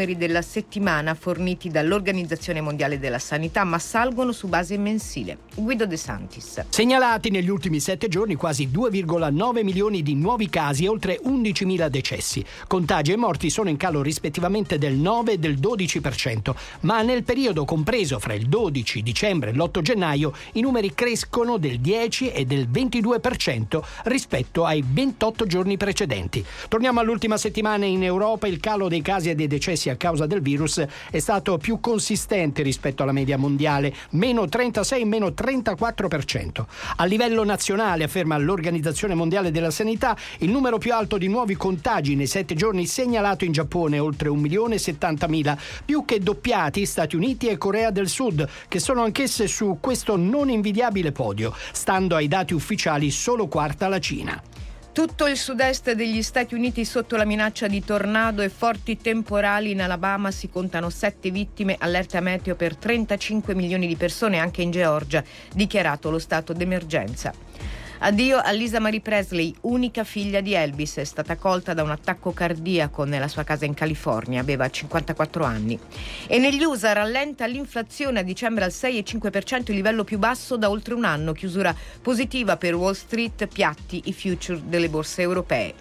della settimana forniti dall'Organizzazione Mondiale della Sanità, ma salgono su base mensile. Guido De Santis. Segnalati negli ultimi sette giorni quasi 2,9 milioni di nuovi casi e oltre 11.000 decessi. Contagi e morti sono in calo rispettivamente del 9 e del 12%, ma nel periodo compreso fra il 12 dicembre e l'8 gennaio i numeri crescono del 10 e del 22% rispetto ai 28 giorni precedenti. Torniamo all'ultima settimana in Europa, il calo dei casi e dei decessi a causa del virus è stato più consistente rispetto alla media mondiale, meno 36 meno 34%. A livello nazionale, afferma l'Organizzazione Mondiale della Sanità, il numero più alto di nuovi contagi nei sette giorni segnalato in Giappone, oltre 1 milione e 70 mila, più che doppiati Stati Uniti e Corea del Sud, che sono anch'esse su questo non invidiabile podio, stando ai dati ufficiali solo quarta la Cina. Tutto il sud-est degli Stati Uniti sotto la minaccia di tornado e forti temporali in Alabama si contano sette vittime, allerta meteo per 35 milioni di persone anche in Georgia, dichiarato lo stato d'emergenza. Addio a Lisa Marie Presley, unica figlia di Elvis, è stata colta da un attacco cardiaco nella sua casa in California, aveva 54 anni. E negli USA rallenta l'inflazione a dicembre al 6,5%, il livello più basso da oltre un anno, chiusura positiva per Wall Street, piatti i future delle borse europee.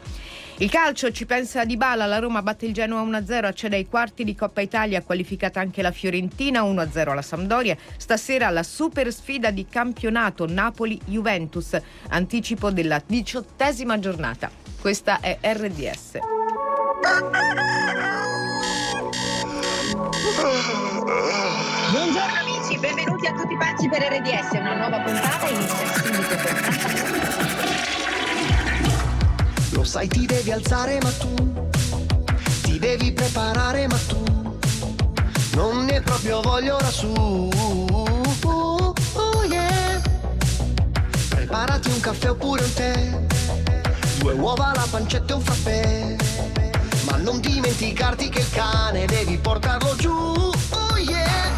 Il calcio ci pensa di bala, la Roma batte il Genoa 1-0, accede ai quarti di Coppa Italia, qualificata anche la Fiorentina 1-0 alla Sampdoria. Stasera la super sfida di campionato Napoli-Juventus, anticipo della diciottesima giornata. Questa è RDS. Buongiorno amici, benvenuti a tutti i pazzi per RDS, una nuova puntata inizia subito per sai ti devi alzare ma tu ti devi preparare ma tu non ne proprio voglio su. Oh, oh yeah. Preparati un caffè oppure un tè, due uova, la pancetta e un frappè. Ma non dimenticarti che il cane devi portarlo giù. Oh yeah.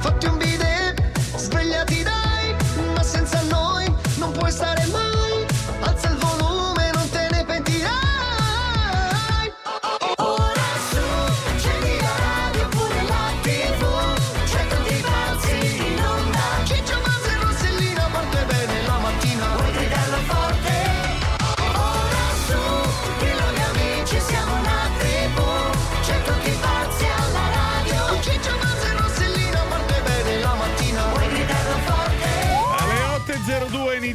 Fatti un bidet, svegliati dai, ma senza noi non puoi stare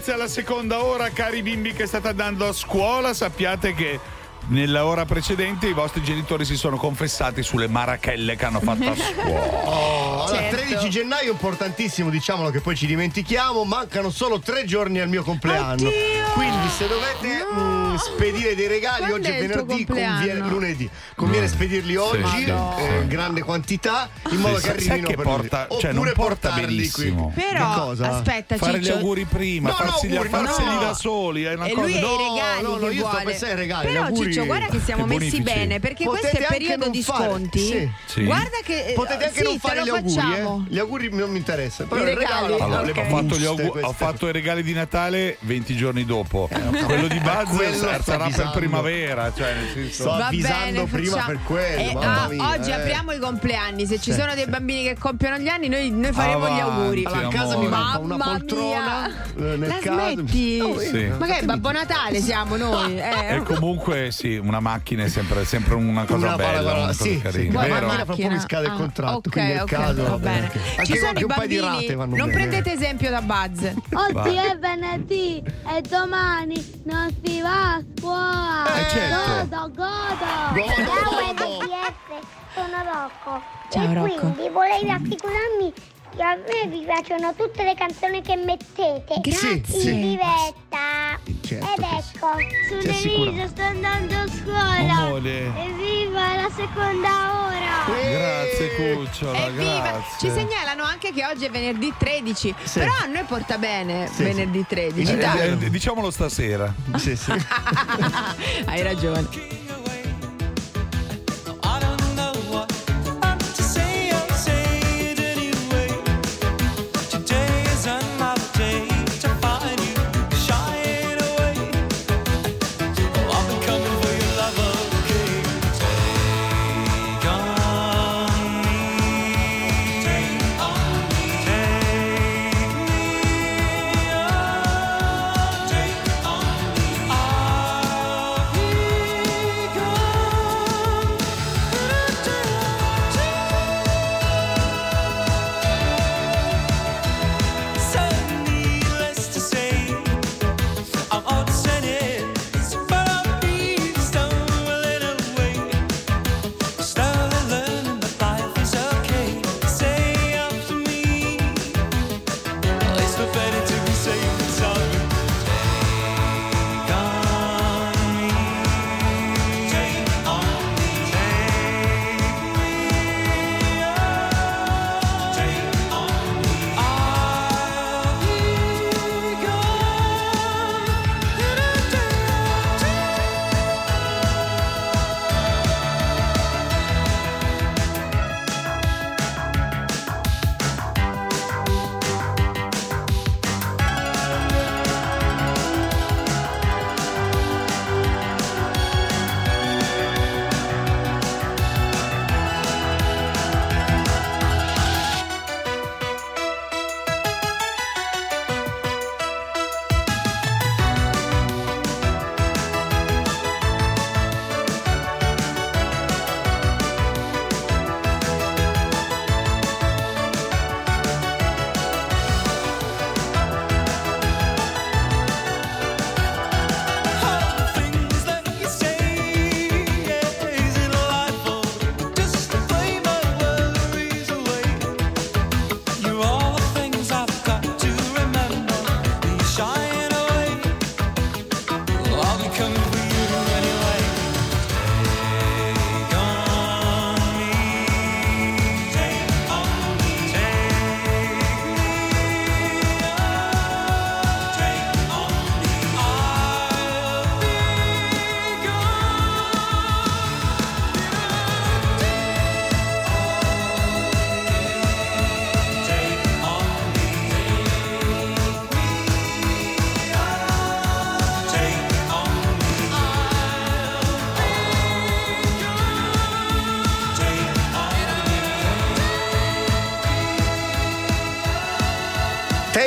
8.02 inizia la seconda ora, cari bimbi che state andando a scuola, sappiate che nella ora precedente i vostri genitori si sono confessati sulle marachelle che hanno fatto a scuola. Oh, allora, Certo. 13 gennaio importantissimo, diciamolo che poi ci dimentichiamo, mancano solo tre giorni al mio compleanno. Oddio! Quindi se dovete No! mm, spedire dei regali, Quando oggi è venerdì, conviene, lunedì, conviene spedirli oggi sì, eh, sì. grande quantità, in modo Sì, che arrivino che per porta- lunedì. cioè, non porta portarli benissimo. qui. Però, aspetta, Fare gli Ciccio. auguri prima, No, no, farsi auguri, farseli no. da soli, è una E cosa. lui No, regali no, no, io sto vuole. pensando ai regali, Però gli Ciccio, guarda che siamo messi bene, perché Potete questo è periodo di sconti. sì. Sì. Guarda che eh, Potete anche sì, non te fare lo gli auguri, facciamo. eh? Gli auguri non mi interessa. Però il regalo, Allora, gli ho fatto i regali di Natale 20 giorni dopo. Quello di Buzz sarà per primavera. Cioè, nel senso. So- Va avvisando bene, prima facciamo- per quello, Eh, mamma ah, mia, oggi eh. apriamo i compleanni. Se ci Sì, sono dei sì. bambini che compiono gli anni, noi, noi faremo gli Avanti, auguri. Allora, a casa mi manca una Mamma poltrona mia. eh, nel La caso. smetti? Oh, Sì. Ma che Babbo Natale siamo noi? Eh. E comunque sì, una macchina è sempre, sempre una cosa Una bella, parola- una cosa sì, sì. carina, Guarda, vero? macchina fra poco mi scade il Ah, contratto, ok, quindi ok, caso va bene. Ci sono i bambini, non prendete esempio da Buzz. Oggi è venerdì e domani non si va a scuola. Eh, certo. Godo, godo. Godo, Ciao godo. RDS, sono Rocco. Ciao, e Rocco. quindi volevo assicurarmi che a me vi piacciono tutte le canzoni che mettete. Grazie. Sì. In diretta. Certo Ed ecco, sono? Elisa, sto andando a scuola. Amore. Evviva la seconda ora. Grazie cucciola, Evviva! grazie. Ci segnalano anche che oggi è venerdì 13, Sì. però a noi porta bene Sì, venerdì sì. 13. Eh. Eh, diciamolo stasera. Sì, sì. Hai ragione.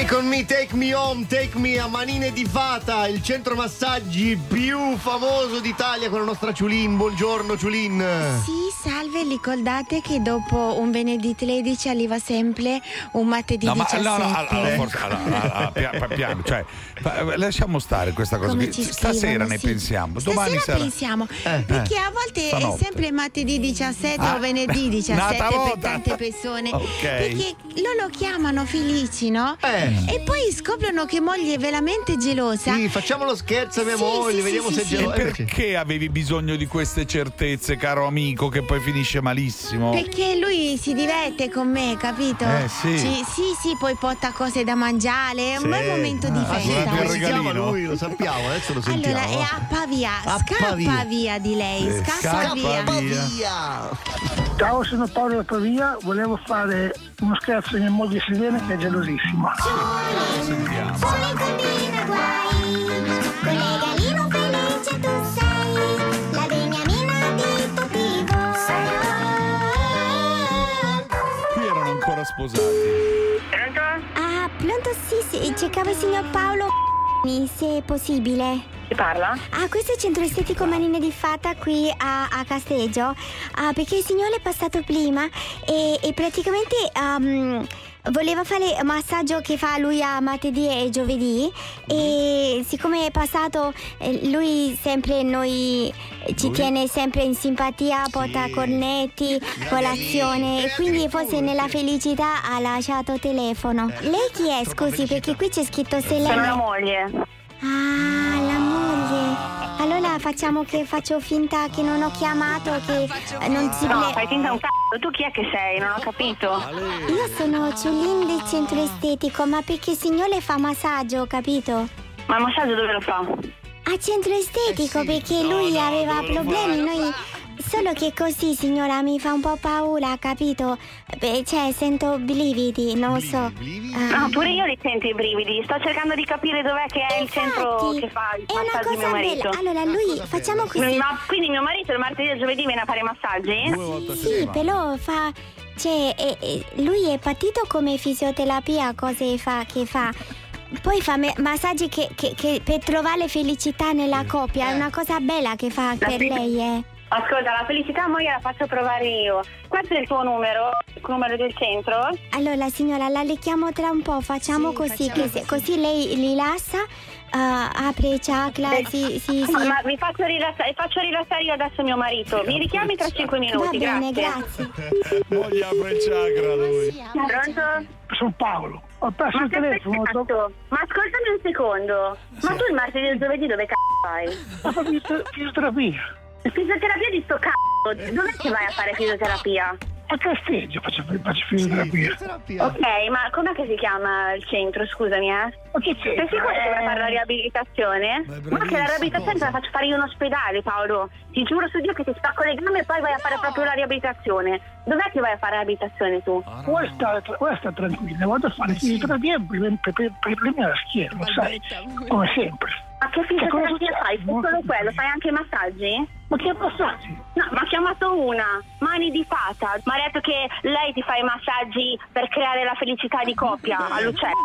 Take on me, take me home, take me a Manine di Fata, il centro massaggi più famoso d'Italia con la nostra Ciulin. Buongiorno Ciulin. Sì, salve, ricordate che dopo un venerdì 13 arriva sempre un martedì No, ma 17. no, no, allora, forse, allora, allora, pia- pia- piano, cioè, lasciamo stare questa cosa. Come che Stasera ne sì. pensiamo, domani Stasera sarà. pensiamo, Eh, perché eh, a volte stanotte. è sempre martedì 17 Ah, o venerdì 17 un'altra per volta. tante persone. Ok. Perché loro chiamano felici, no? E poi scoprono che moglie è veramente gelosa. Sì, facciamo lo scherzo a mia Sì, moglie, sì, vediamo sì, se sì, è sì. Gelosa. perché avevi bisogno di queste certezze, caro amico, che poi finisce malissimo? Perché lui si diverte con me, capito? Eh, sì. Ci- sì, sì, poi porta cose da mangiare, è un bel momento di Ah, sì, festa. come si chiama regalino? lui? Lo sappiamo, adesso lo sentiamo. Allora, è appa via, Appa scappa via. via. di lei, Eh, scappa, scappa via. via. Ciao, sono Paolo da Pavia, volevo fare uno scherzo a mia moglie Silene che è gelosissima. Sentiamo. In combina guai, ancora sposati. Ah, pronto? Sì, sì, cercavo il signor Paolo se è possibile. Chi parla? Ah, questo è il centro estetico Manine di Fata qui a, a Casteggio. Ah, perché il signore è passato prima e, e praticamente um, voleva fare il massaggio che fa lui a martedì e giovedì. E siccome è passato, eh, lui sempre noi eh, ci Lui? tiene sempre in simpatia, porta cornetti, colazione e quindi forse nella felicità ha lasciato telefono. Lei chi è? Scusi, perché qui c'è scritto se lei. Sono la moglie. Ah. Allora facciamo che faccio finta che non ho chiamato, che eh, non si No, fai finta un c***o. Tu chi è che sei? Non ho capito. Io sono Ciulin del centro estetico, ma perché il signore fa massaggio, capito? Ma il massaggio dove lo fa? A centro estetico perché lui aveva problemi, noi... Solo che così, signora, mi fa un po' paura, capito? Beh, cioè, sento brividi, non so. Ah. No, pure io li sento i brividi. Sto cercando di capire dov'è che è il centro che fa il È una massaggio di cosa mio marito. bella. Allora, lui, facciamo così. Ma quindi mio marito il martedì e il giovedì viene a fare i massaggi? Sì, però fa. Cioè, eh, eh, lui è partito come fisioterapia, cose fa, che fa. Poi fa me- massaggi che, che- che per trovare felicità nella coppia, è una cosa bella che fa fe- lei, eh. Ascolta, la felicità mo gliela faccio provare io. Questo è il tuo numero? Il numero del centro? Allora, signora, la richiamo tra un po', facciamo così, che se- così lei rilassa, eh, apre il chakra, sì, sì, sì. Ma, ma vi faccio rilassare, faccio rilassare io adesso mio marito. Mi richiami tra 5 minuti, Va bene, grazie. Moglie apre il chakra lui. Pronto? Sono Paolo. Ho perso Ma il telefono. peccato. Ma ascoltami un secondo. Ma tu il martedì e il giovedì dove c***o vai? Ho fatto fisioterapia. Fisioterapia di sto c***o. Dov'è che vai a fare fisioterapia? A Casteggio faccio, faccio fisioterapia. Ok, ma com'è che si chiama il centro? Scusami, eh. Ma che c'è? Sei sicuro che vuoi fare la riabilitazione? Ma che la riabilitazione te la faccio fare io in ospedale, Paolo. Ti giuro su Dio che ti spacco le gambe e poi vai a fare proprio la riabilitazione. Dov'è che vai a fare la riabilitazione tu? Vuoi stare, vuoi stare tranquilla, vado a fare fisioterapia per, per, per, per problemi alla schiena, lo sai, come sempre. Ma che cosa fisioterapia fai? Fai solo quello? Fai anche i massaggi? Ma che massaggi? No, ma ha chiamato una, mani di fata. Mi ha detto che lei ti fa i massaggi per creare la felicità di coppia all'uccello.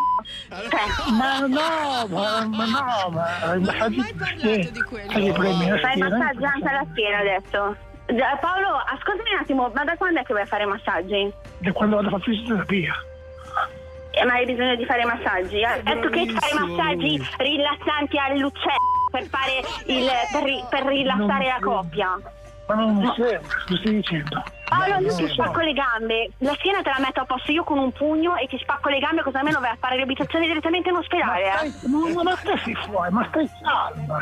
Cioè, Ma no, ma, ma no, ma i massaggi alla schiena, sai i problemi alla fai schiena? massaggi anche alla schiena adesso. Paolo, ascoltami un attimo, ma da quando è che a fare i massaggi? Da quando vado a fare fisioterapia. Eh, ma hai bisogno di fare i massaggi? Ha detto che fai i massaggi rilassanti all'uccello per fare il. per, per rilassare la coppia. Ma non mi sembra, cosa stai dicendo? Paolo, io ti spacco le gambe, la schiena te la metto a posto io con un pugno e ti spacco le gambe così almeno vai a fare l'abitazione direttamente in ospedale, eh? Ma, ma stai fuori, ma stai calma.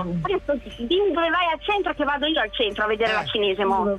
Adesso dimmi dove vai al centro che vado io al centro a vedere la cinese, mo.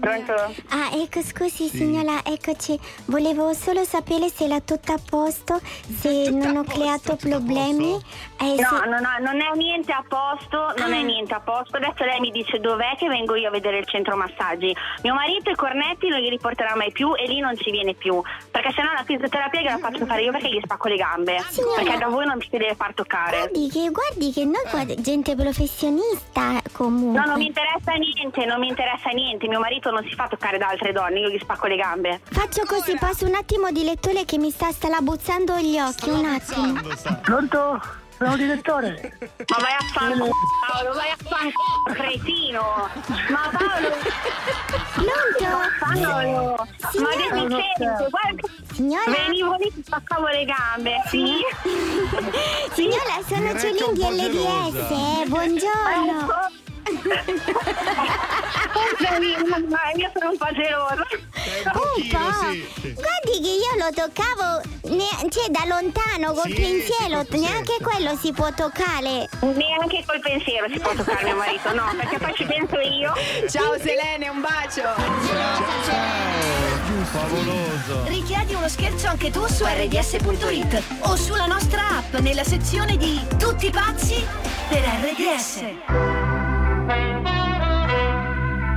Pronto? Ah, ecco, scusi signora, eccoci. Volevo solo sapere se era tutto a posto, se non ho creato problemi. Eh, no, sì. no, no, non è niente a posto, non Ah. è niente a posto. Adesso lei mi dice dov'è che vengo io a vedere il centro massaggi. Mio marito i cornetti non li riporterà mai più e lì non ci viene più. Perché sennò la fisioterapia gliela faccio fare io perché gli spacco le gambe. Signora. Perché da voi non si deve far toccare. Guardi che, guardi che noi qua gente professionista comunque. No, non mi interessa niente, non mi interessa niente. Mio marito non si fa toccare da altre donne, io gli spacco le gambe. Faccio così, passo un attimo di lettore che mi sta strabuzzando gli occhi, un attimo. Pronto? Sono direttore. Ma vai a fanculo, Paolo, vai a fanculo, cretino. Ma Paolo, Pronto? Paolo, ma Signora. deficiente, guarda. Signora? Venivo lì, ti spaccavo le gambe, sì. Signora, sono Direi che è un Ciulinghi po' LDS, gelosa. eh, io sono un po' gelosa. Un po'. Guardi che io lo toccavo ne- cioè, da lontano col Sì, pensiero, sì, neanche quello si può toccare. Neanche col pensiero si può toccare mio marito, no, perché poi ci penso io. Ciao Selene, un bacio. Favoloso. Richiedi uno scherzo anche tu su rds.it o sulla nostra app nella sezione di Tutti pazzi per RDS.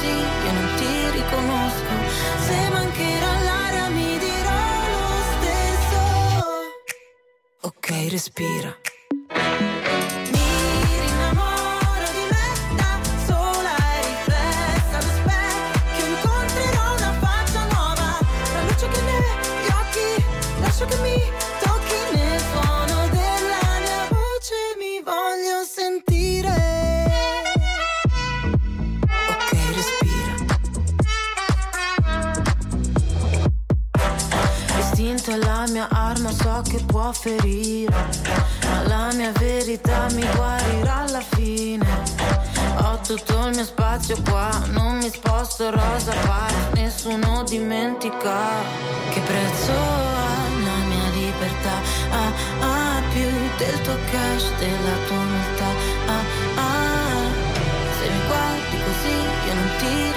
così io non ti riconosco. Se mancherà l'aria mi dirò lo stesso. Ok, respira. L'istinto è la mia arma, so che può ferire. Ma la mia verità mi guarirà alla fine. Ho tutto il mio spazio qua, non mi sposto rosa pari, nessuno dimentica. Che prezzo ha la mia libertà? Ah, ah, più del tuo cash, della tua umiltà. Ah, ah, se mi guardi così io non ti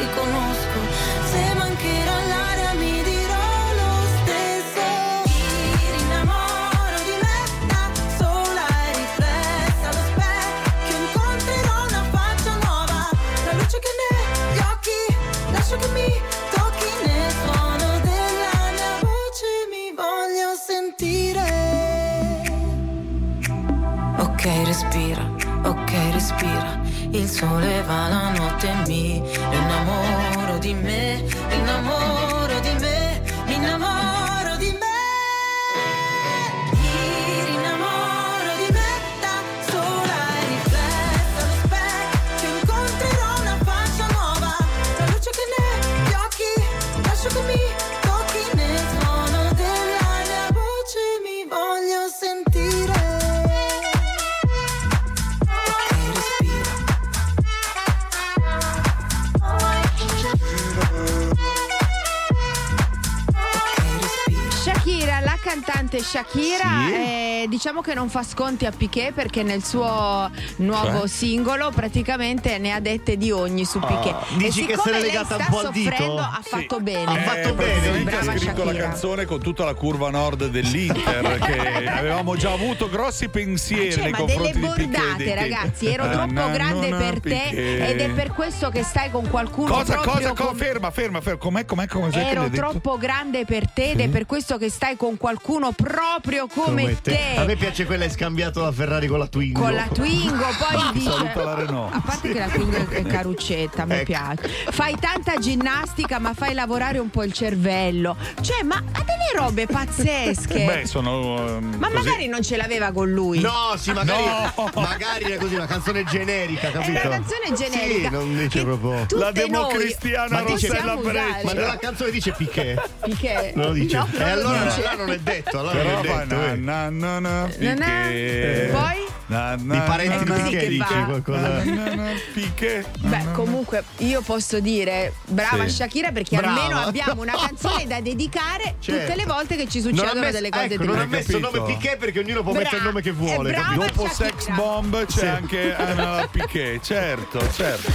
diciamo che non fa sconti a Piqué perché nel suo nuovo Cioè? singolo praticamente ne ha dette di ogni su Piqué. Ah, e dici che siccome se l'è legata un po' al dito? ha fatto bene. Ha fatto Eh, bene. ha scritto la canzone con tutta la curva nord dell'Inter che avevamo già avuto grossi pensieri Cioè, nei ma confronti delle bordate, che- ragazzi, ero Ah, troppo na, grande na, per te ed è per questo che stai con qualcuno Cosa, cosa, cosa, come- ferma, ferma, ferma, com'è, com'è, che Ero troppo grande per te ed è per questo che stai con qualcuno proprio come, te. Me piace quella hai scambiato la Ferrari con la Twingo. Con la Twingo, poi dice. Saluta la Renault. A parte che la Twingo è caruccetta, mi Ecco. piace. Fai tanta ginnastica, ma fai lavorare un po' il cervello. Cioè, ma ha delle robe pazzesche. Beh, sono. ehm, ma così. magari non ce l'aveva con lui. No, sì, magari, No. magari era così, una canzone generica, capito? una canzone generica. Sì, non dice proprio. La democristiana Ma dice- Rossella Breccia. Ma nella canzone dice Piqué. Perché? Non lo dice. No, e non lo allora là non è detto, allora Però non è detto. na, eh. na, na, na. Piqué. Poi? Na, Di na, parenti di Picche che dice qualcosa. na, na, Picche. Beh, comunque io posso dire brava Sì. Shakira perché Brava. almeno abbiamo una canzone da dedicare Certo. tutte le volte che ci succedono messo- delle cose ecco, tristi. non ha messo il nome Piquet perché ognuno può Bra- mettere il nome che vuole. Dopo Shakira. Sex Bomb c'è Sì. anche Anna Piquet, certo, certo.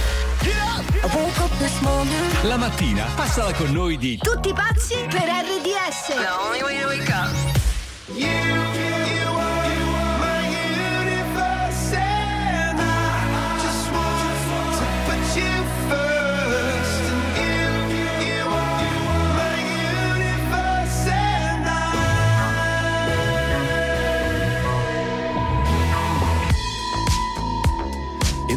La mattina passala con noi di Tutti pazzi per RDS.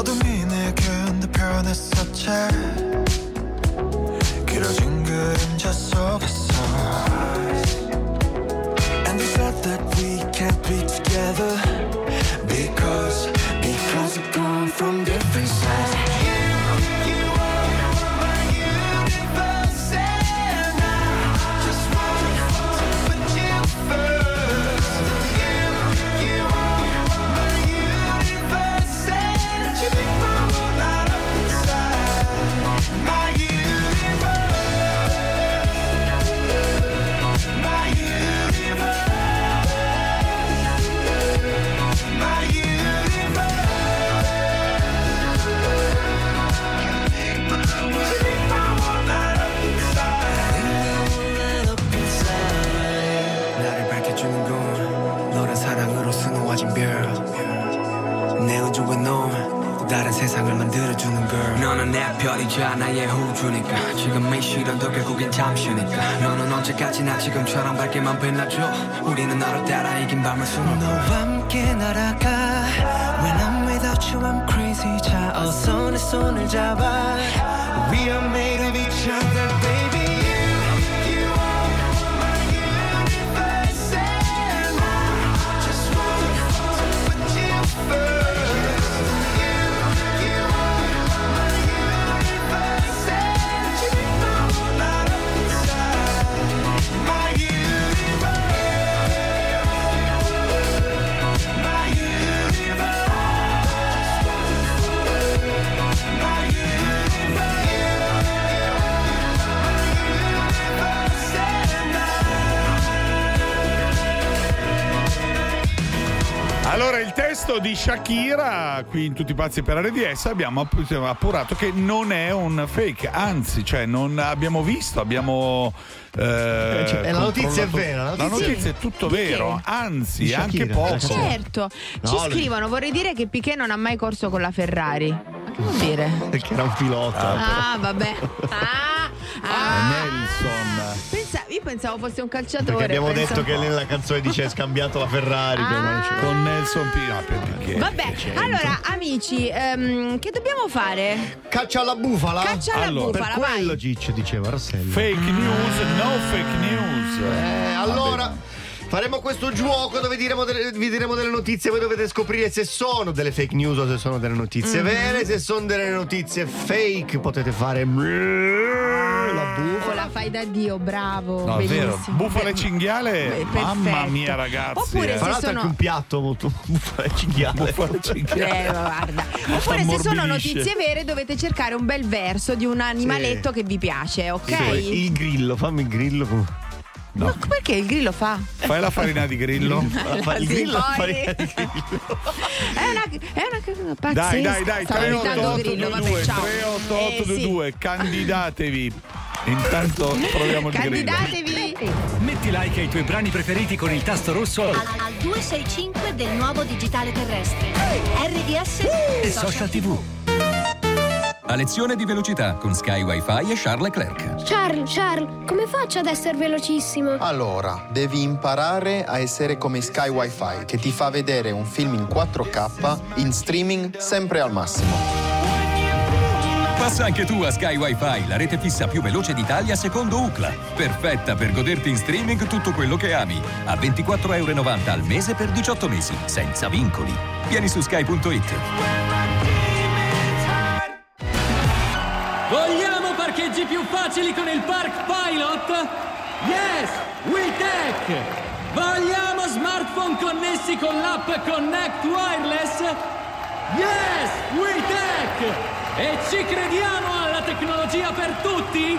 어둠이 내게 내 변했었지? 길어진 별이자 나의 우주니까. 지금 이 시련도 결국엔 잠시니까. 너는 언제까지나 지금처럼 밝게만 빛나줘? 우리는 너를 따라 이긴 밤을 수놓아 너와 함께 날아가. When I'm without you I'm crazy. 자 어서 내 손을 잡아. We are made Allora, il testo di Shakira, qui in Tutti i pazzi per RDS, abbiamo app- appurato che non è un fake, anzi, cioè non abbiamo visto, abbiamo. eh, cioè, la notizia è vera, la La notizia- notizia è tutto che? vero, anzi, anche poco. Certo, No, ci lui- scrivono, vorrei dire che Piquet non ha mai corso con la Ferrari. Ma che vuol dire? Perché era un pilota. Ah, vabbè. Ah, ah. Nelson. Io pensavo fosse un calciatore. Perché abbiamo detto che nella canzone dice scambiato la Ferrari. una- Con Nelson Pino. Ah, Piquet. Vabbè, allora amici, ehm, che dobbiamo fare? Caccia alla bufala? Caccia alla Allora, bufala, Per vai. quello Giccio diceva Rossello. Fake news, no fake news. Eh, allora. Faremo questo gioco dove diremo delle- vi diremo delle notizie, voi dovete scoprire se sono delle fake news o se sono delle notizie Mhm. vere, se sono delle notizie fake potete fare la bufala. la fai da Dio, bravo. No, vero. bellissimo. Bufala e Beh, cinghiale, beh, mamma mia, ragazzi. Oppure eh. Tra se l'altro sono- anche un piatto molto bufala e cinghiale. Bufala e cinghiale. Eh, guarda. Oppure se sono notizie vere dovete cercare un bel verso di un animaletto che vi piace, ok? Sì, Il grillo, fammi il grillo. Come- Ma perché il grillo fa? Fai la farina di grillo. Fa il grillo, poi- farina di grillo. È una, è una pazzesca. Dai, dai, dai, Stavo imitando Grillo, vabbè, 3822, ciao. 3822, Eh, sì. candidatevi. Intanto proviamo il grillo. Candidatevi Metti like ai tuoi brani preferiti con il tasto rosso Al, al 265 del nuovo digitale terrestre. RDS e social TV. A lezione di velocità con Sky Wi-Fi e Charles Leclerc. Charles, Charles, come faccio ad essere velocissimo? Allora, devi imparare a essere come Sky Wi-Fi, che ti fa vedere un film in 4K in streaming sempre al massimo. Passa anche tu a Sky Wi-Fi, la rete fissa più veloce d'Italia secondo UCLA. Perfetta per goderti in streaming tutto quello che ami. A 24,90 euro al mese per 18 mesi, senza vincoli. Vieni su sky.it. Vogliamo parcheggi più facili con il Park Pilot? Yes, WeTech! Vogliamo smartphone connessi con l'app Connect Wireless? Yes, WeTech! E ci crediamo alla tecnologia per tutti?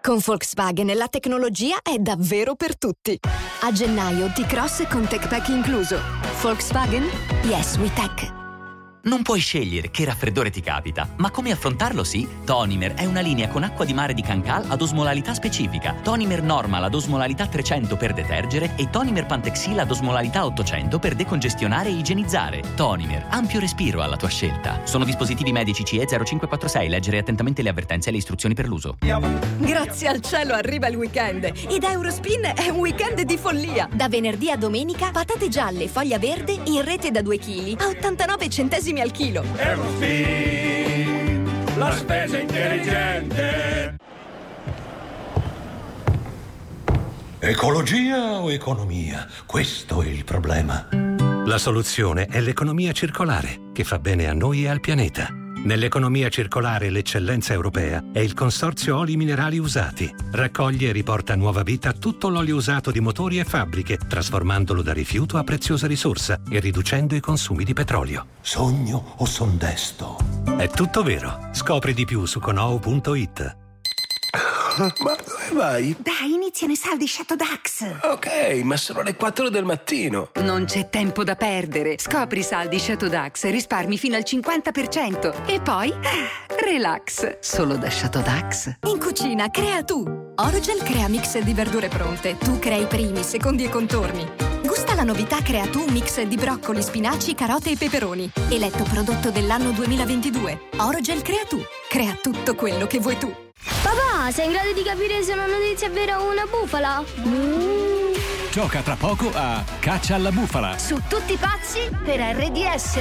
Con Volkswagen la tecnologia è davvero per tutti. A gennaio T-Cross con Tech Pack incluso. Volkswagen? Yes, we tech. Non puoi scegliere che raffreddore ti capita, ma come affrontarlo sì? Tonimer è una linea con acqua di mare di Cancal ad osmolarità specifica. Tonimer Normal ad osmolarità 300 per detergere e Tonimer Pantexil ad osmolarità 800 per decongestionare e igienizzare. Tonimer, ampio respiro alla tua scelta. Sono dispositivi medici CE 0546, leggere attentamente le avvertenze e le istruzioni per l'uso. Grazie al cielo arriva il weekend ed Eurospin è un weekend di follia. Da venerdì a domenica patate gialle foglia verde in rete da 2 kg a 89 centesimi al chilo. La spesa intelligente. Ecologia o economia? Questo è il problema. La soluzione è l'economia circolare, che fa bene a noi e al pianeta. Nell'economia circolare l'eccellenza europea è il Consorzio Oli Minerali Usati. Raccoglie e riporta a nuova vita tutto l'olio usato di motori e fabbriche, trasformandolo da rifiuto a preziosa risorsa e riducendo i consumi di petrolio. Sogno o son desto? È tutto vero. Scopri di più su conou.it. Ma dove vai? Dai, iniziano i saldi Shadow Dax. Ok, ma sono le 4 del mattino. Non c'è tempo da perdere. Scopri i saldi Shadow Dax e risparmi fino al 50%. E poi, relax. Solo da Shadow Dax. In cucina, crea tu. Orogel crea mix di verdure pronte. Tu crei primi, secondi e contorni. Gusta la novità Crea tu mix di broccoli, spinaci, carote e peperoni. Eletto prodotto dell'anno 2022. Orogel Crea tu. Crea tutto quello che vuoi tu. Papà, sei in grado di capire se una notizia è vera o una bufala? Gioca tra poco a Caccia alla bufala. Su tutti pazzi per RDS.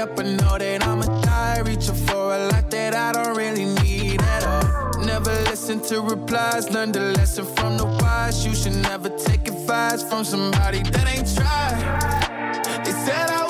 Up. I know that I'ma die. Reaching for a lot that I don't really need at all. Never listen to replies. Learn the lesson from the wise. You should never take advice from somebody that ain't tried. They said I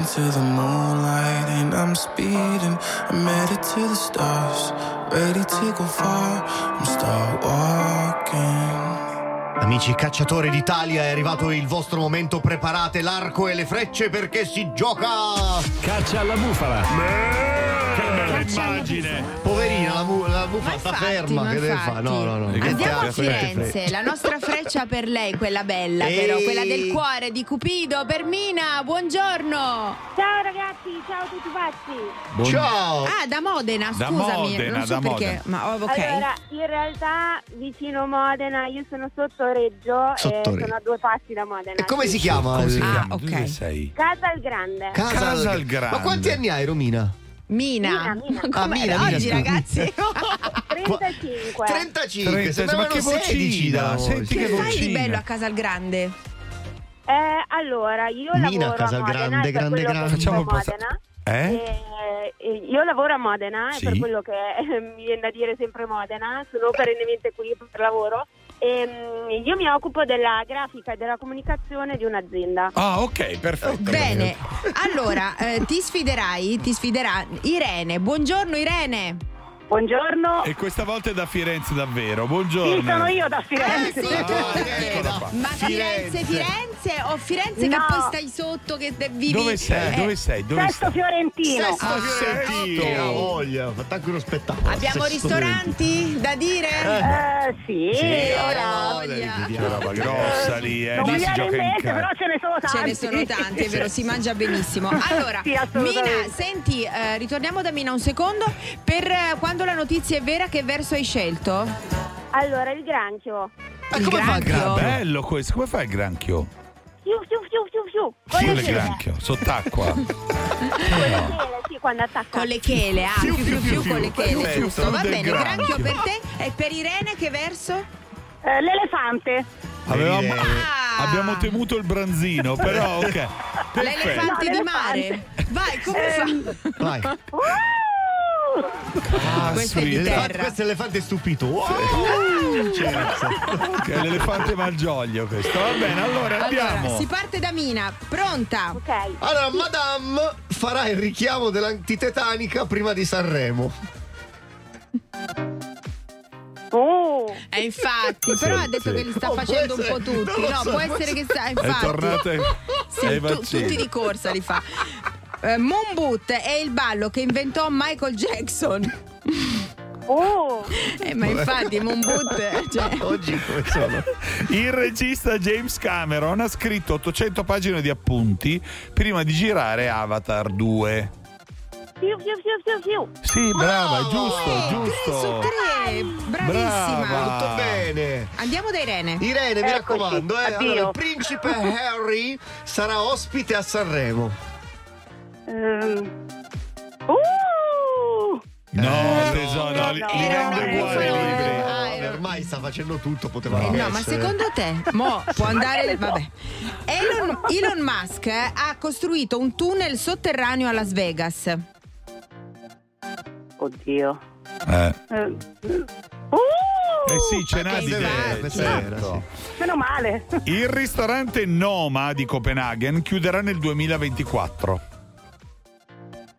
Racing to the moonlight and I'm speeding. I'm headed to the stars, ready to go far. I'm start walking. Amici cacciatori d'Italia, è arrivato il vostro momento. Preparate l'arco e le frecce perché si gioca. Caccia alla bufala. Che immagine. Poverina, la, mu- la bufala sta ferma. ma Che deve fare? No, no, no. Andiamo a. Firenze, la nostra freccia per lei, quella bella Ehi. però, quella del cuore di Cupido, per Mina, buongiorno. Ciao ragazzi, ciao a tutti pazzi. Ciao. Ah, da Modena, Da scusami, Modena, non so da perché, Modena. ma oh, ok. Allora, in realtà vicino Modena, io sono sotto Reggio Sotto e Reggio. sono a due passi da Modena. E come sì. si chiama? Come si Ah, chiama? ok. Casa il Grande. Casa al Grande. Ma quanti anni hai, Romina? Mina, Mina, Mina. Ah, Come- Mina, Mina, oggi scusa. ragazzi 35. 35. 30, sembravano ma che 16 vocina, senti che che fai di vocina. bello a Casal Grande? Eh, allora, io Mina, lavoro Casa a al Modena Grande, grande, Facciamo Modena. Eh? E- e io lavoro a Modena Sì. per quello che mi viene da dire sempre Modena, sono perennemente qui per lavoro e mm, io mi occupo della grafica e della comunicazione di un'azienda. Ah, ok, perfetto. Bene, allora eh, ti sfiderai, ti sfiderà Irene. Buongiorno Irene. Buongiorno. E questa volta è da Firenze davvero. Buongiorno. Sì, sono io da Firenze. Eh, sì, Ah, qua. Ma Firenze, Firenze o Firenze che No. poi stai sotto, che vivi... Dove sei? eh, Dove sei? Dove Sesto sei? Fiorentino. Sesto Ah, Fiorentino. Ha voglia, ha fatto anche uno spettacolo. Abbiamo Sesto ristoranti da dire? Eh, sì, Fiorentino. ora. voglia. Che roba grossa lì, eh. Non Lì mi si gioca in mente, però ce ne sono tanti. Ce ne sono tanti, è vero, si mangia benissimo. Allora, Sì. Mina, senti, eh, ritorniamo da Mina un secondo. Per eh, quando la notizia è vera, che verso hai scelto? Allora, il granchio. Ma Il come fa il granchio? granchio? Bello questo, come fai il granchio? Fiu, fiu, fiu, fiu, fiu. Con le il granchio, sott'acqua. Con le chele, sì, quando attacca. Con le chele, ah, Fiu, più fiu, più fiu, con le chele, Perfetto, giusto. Va del bene, granchio. granchio per te e per Irene che verso? Eh, l'elefante. Avevamo- Irene. Ah. abbiamo temuto il branzino, però ok. Perfetto. L'elefante No, di mare. Vai, come Ehm, fa? Vai. Ah, Questo è di L'elefante- terra. questo è l'elefante stupito. Wow. Che è l'elefante malgioglio questo. Va bene, allora andiamo. Allora, si parte da Mina. Pronta? Ok. Allora, Madame farà il richiamo dell'antitetanica prima di Sanremo. Oh. Eh, infatti, però ha detto sì. che li sta Oh, può facendo un essere- po' tutti. non lo No, so, può può essere che sta. È Infatti. tornata Sì, ai tu- vaccini. tutti di corsa li fa. Eh, Moon Boot è il ballo che inventò Michael Jackson. Oh. Eh, ma infatti, Moon Boot. Cioè, Oggi come sono? Il regista James Cameron ha scritto 800 pagine di appunti prima di girare Avatar 2. Fiu, fiu, fiu, fiu, fiu. Sì, brava, è giusto, eh, tre su giusto. tre. Bravissima. Brava. Tutto bene. Andiamo da Irene. Irene, mi Eccoci. raccomando, eh. Allora, il principe Harry sarà ospite a Sanremo. Ehm. Uh. No, tesoro, no, no, li vende uguali i libri. Ah, Eh, ormai sta facendo tutto, poteva Eh, no, ma essere. secondo te, mo può andare. Vabbè. Elon, Elon Musk eh, ha costruito un tunnel sotterraneo a Las Vegas. Oddio. Eh. Eh. Uh. Eh sì, ce n'ha di vera, certo. Meno male. Il ristorante Noma di Copenaghen chiuderà nel 2024.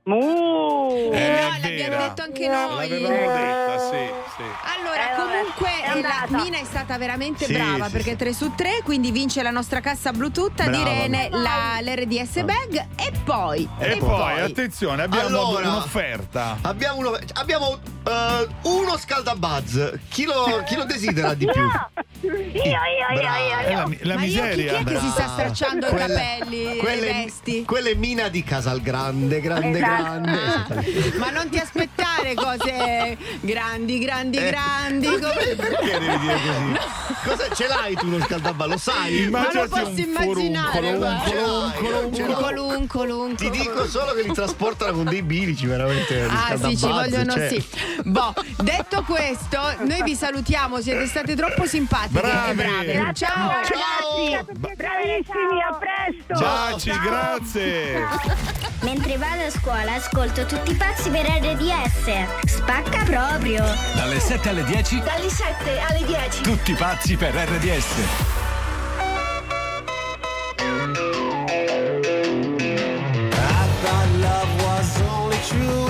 Uh. Eh, no, è l'abbiamo detto anche noi. L'avevamo detta, sì, sì. Allora, Eh, comunque è eh, la. Mina è stata veramente Sì, brava sì, perché 3 su 3, quindi vince la nostra cassa Bluetooth di Brava. Rene, la, l'RDS bag e poi E, poi, attenzione, abbiamo Allora, un'offerta. Abbiamo, uno- abbiamo eh, uno scaldabuzz. Chi lo, chi lo desidera di più? Io, io, io, io, È la, io. la Ma io chi, chi miseria. è che si sta stracciando i capelli, quelle, le vesti? quelle mina di Casalgrande, grande, Esatto. grande. Ah, ma non ti aspettare cose grandi, grandi, Eh, grandi. perché- come- Perché devi dire così? Cosa, ce l'hai tu uno scaldabuzz? Lo sai? Ma lo posso immaginare. Ti dico solo che li trasportano con dei bilici, veramente. Ah sì, ci vogliono cioè. sì. Boh, detto questo, noi vi salutiamo, siete state troppo simpatiche Bravi. e brave. Ciao. Ciao. ragazzi. Bravissimi, a presto. Baci, grazie. Mentre vado a scuola ascolto tutti i pazzi per RDS. Spacca proprio. Dalle 7 alle 10, Dalle 7 alle 10. tutti pazzi per RDS. I thought love was only true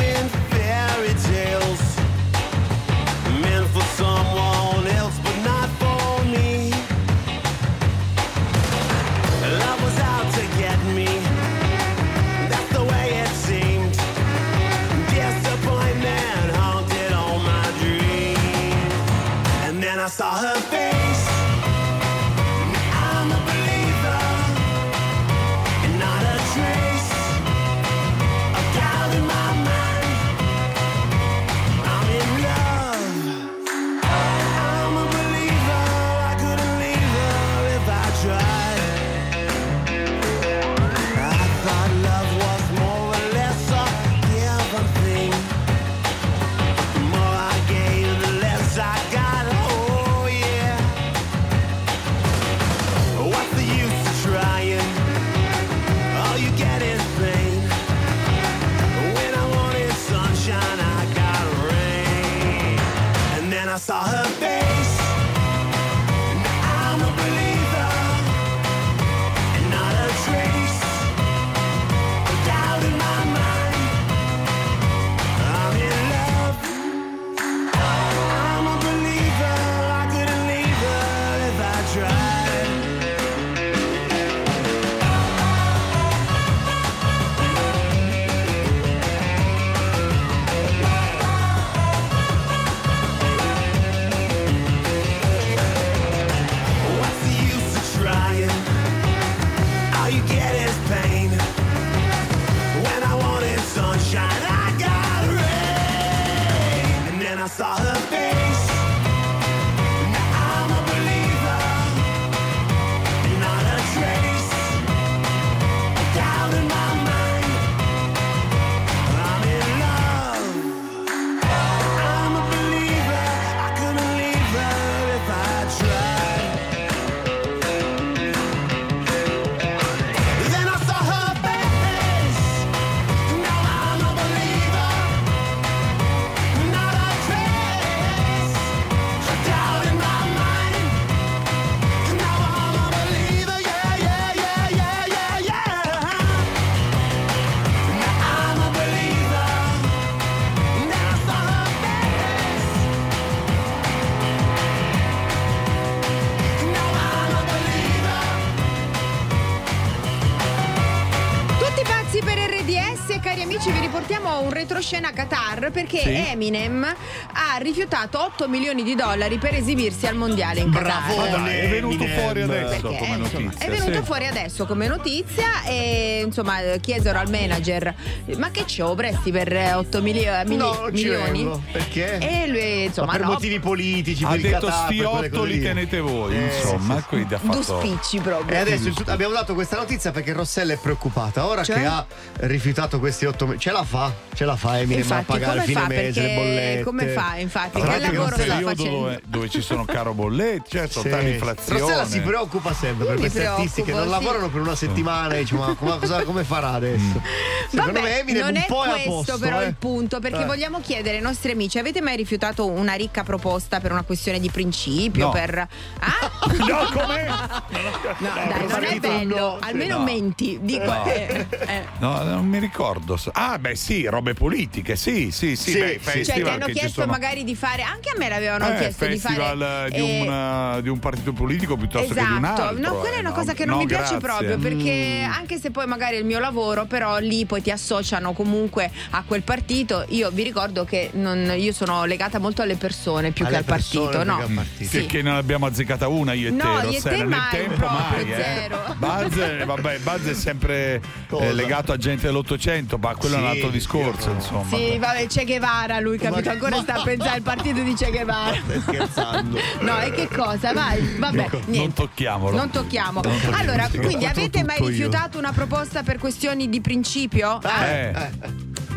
amici, vi riportiamo un retroscena a Qatar perché Sì. Eminem ha rifiutato 8 milioni di dollari per esibirsi al mondiale in Qatar. Bravo. Dai, è venuto Eminem. fuori adesso Perché, come insomma, notizia. è venuto sì. fuori adesso come notizia e insomma chiesero al manager ma che c'ho presti per 8 mili- eh, mili- No, ci milioni vengo. Perché? e lui insomma Ma per no, motivi politici, Ha detto Qatar, sti per quelle otto cose li lì. tenete voi, Eh, insomma, sì, sì. quindi ha due fatto. spicci E proprio adesso Giusto. abbiamo dato questa notizia perché Rossella è preoccupata. Ora Cioè? che ha rifiutato questi 8 mesi, ce la fa, ce la fa Eminem a pagare come fine fa mese le bollette. come fa infatti che lavoro sta facendo dove, dove ci sono caro bollette, certo, Sì. tanta inflazione. Rossella si preoccupa sempre per mi preoccupo, artisti che non sì. lavorano per una settimana e dice ma come, cosa- come farà adesso? Secondo Vabbè, me Eminem non un è po' è a questo posto. però eh. il punto, perché Eh. vogliamo chiedere ai nostri amici, avete mai rifiutato una ricca proposta per una questione di principio? No. Per... Ah? No, com'è? No, dai, non è bello, almeno No. menti. Dico, No. eh, eh. No, non mi ricordo. Ah, beh, sì, robe politiche, sì, sì, sì. beh, Cioè, ti festival hanno che chiesto sono- magari di fare, anche a me l'avevano Eh, chiesto di festival fare. di, eh, un, di un partito politico piuttosto che di un altro. Esatto, no, quella è eh, una no. cosa che non No, mi piace grazie. proprio perché Mm. anche se poi magari è il mio lavoro, però lì poi ti associano comunque a quel partito. Io vi ricordo che non- io sono legata molto alle persone più che Alle al partito, no? che al partito. Sì. Perché non abbiamo azzeccata una io e No, te, io e Rossella, te nel mai, tempo mai. eh. zero. Buzz, eh, vabbè, Buzz è sempre eh, legato a gente dell'Ottocento, ma quello è un Sì, altro discorso, insomma. Sì, vabbè, Che Guevara, lui capito? Ma- Ancora sta a pensare al partito di Che Guevara. Stai scherzando? No, e che cosa? Vai, vabbè, Non niente. tocchiamolo. Non tocchiamo. Non tocchiamo. Allora, Sì, quindi avete mai tutto io. rifiutato una proposta per questioni di principio? Ah, Eh.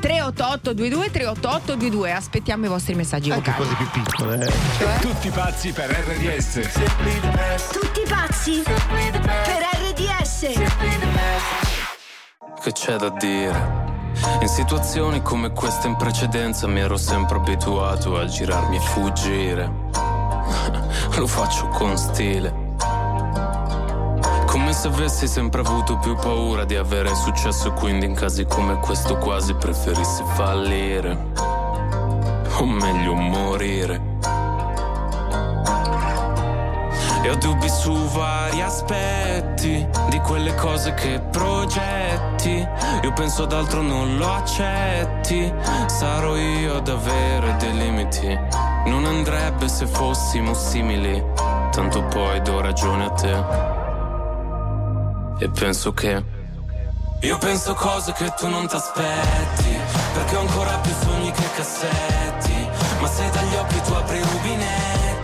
38822 38822 aspettiamo i vostri messaggi Anche vocali. cose più piccole. Cioè? Tutti pazzi per RDS. Tutti pazzi per RDS. Che c'è da dire? In situazioni come queste in precedenza mi ero sempre abituato a girarmi e fuggire. Lo faccio con stile. Come se avessi sempre avuto più paura di avere successo e quindi in casi come questo quasi preferissi fallire. O meglio morire. E ho dubbi su vari aspetti di quelle cose che progetti. Io penso ad altro non lo accetti. Sarò io ad avere dei limiti. Non andrebbe se fossimo simili. Tanto poi do ragione a te. E penso che. Io penso cose che tu non ti aspetti. Perché ho ancora più sogni che cassetti. Ma se dagli occhi tu apri i rubinetti.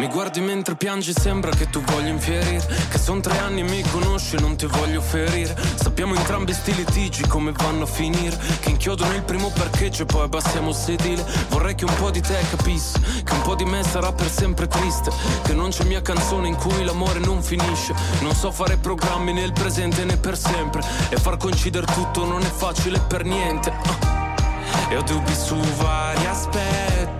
Mi guardi mentre piangi, sembra che tu voglia infierire. Che son tre anni e mi conosci non ti voglio ferire. Sappiamo entrambi sti litigi come vanno a finire. Che inchiodono il primo parcheggio e poi abbassiamo il sedile. Vorrei che un po' di te capisse, che un po' di me sarà per sempre triste. Che non c'è mia canzone in cui l'amore non finisce. Non so fare programmi nel presente né per sempre. E far coincidere tutto non è facile per niente. Ah. E ho dubbi su vari aspetti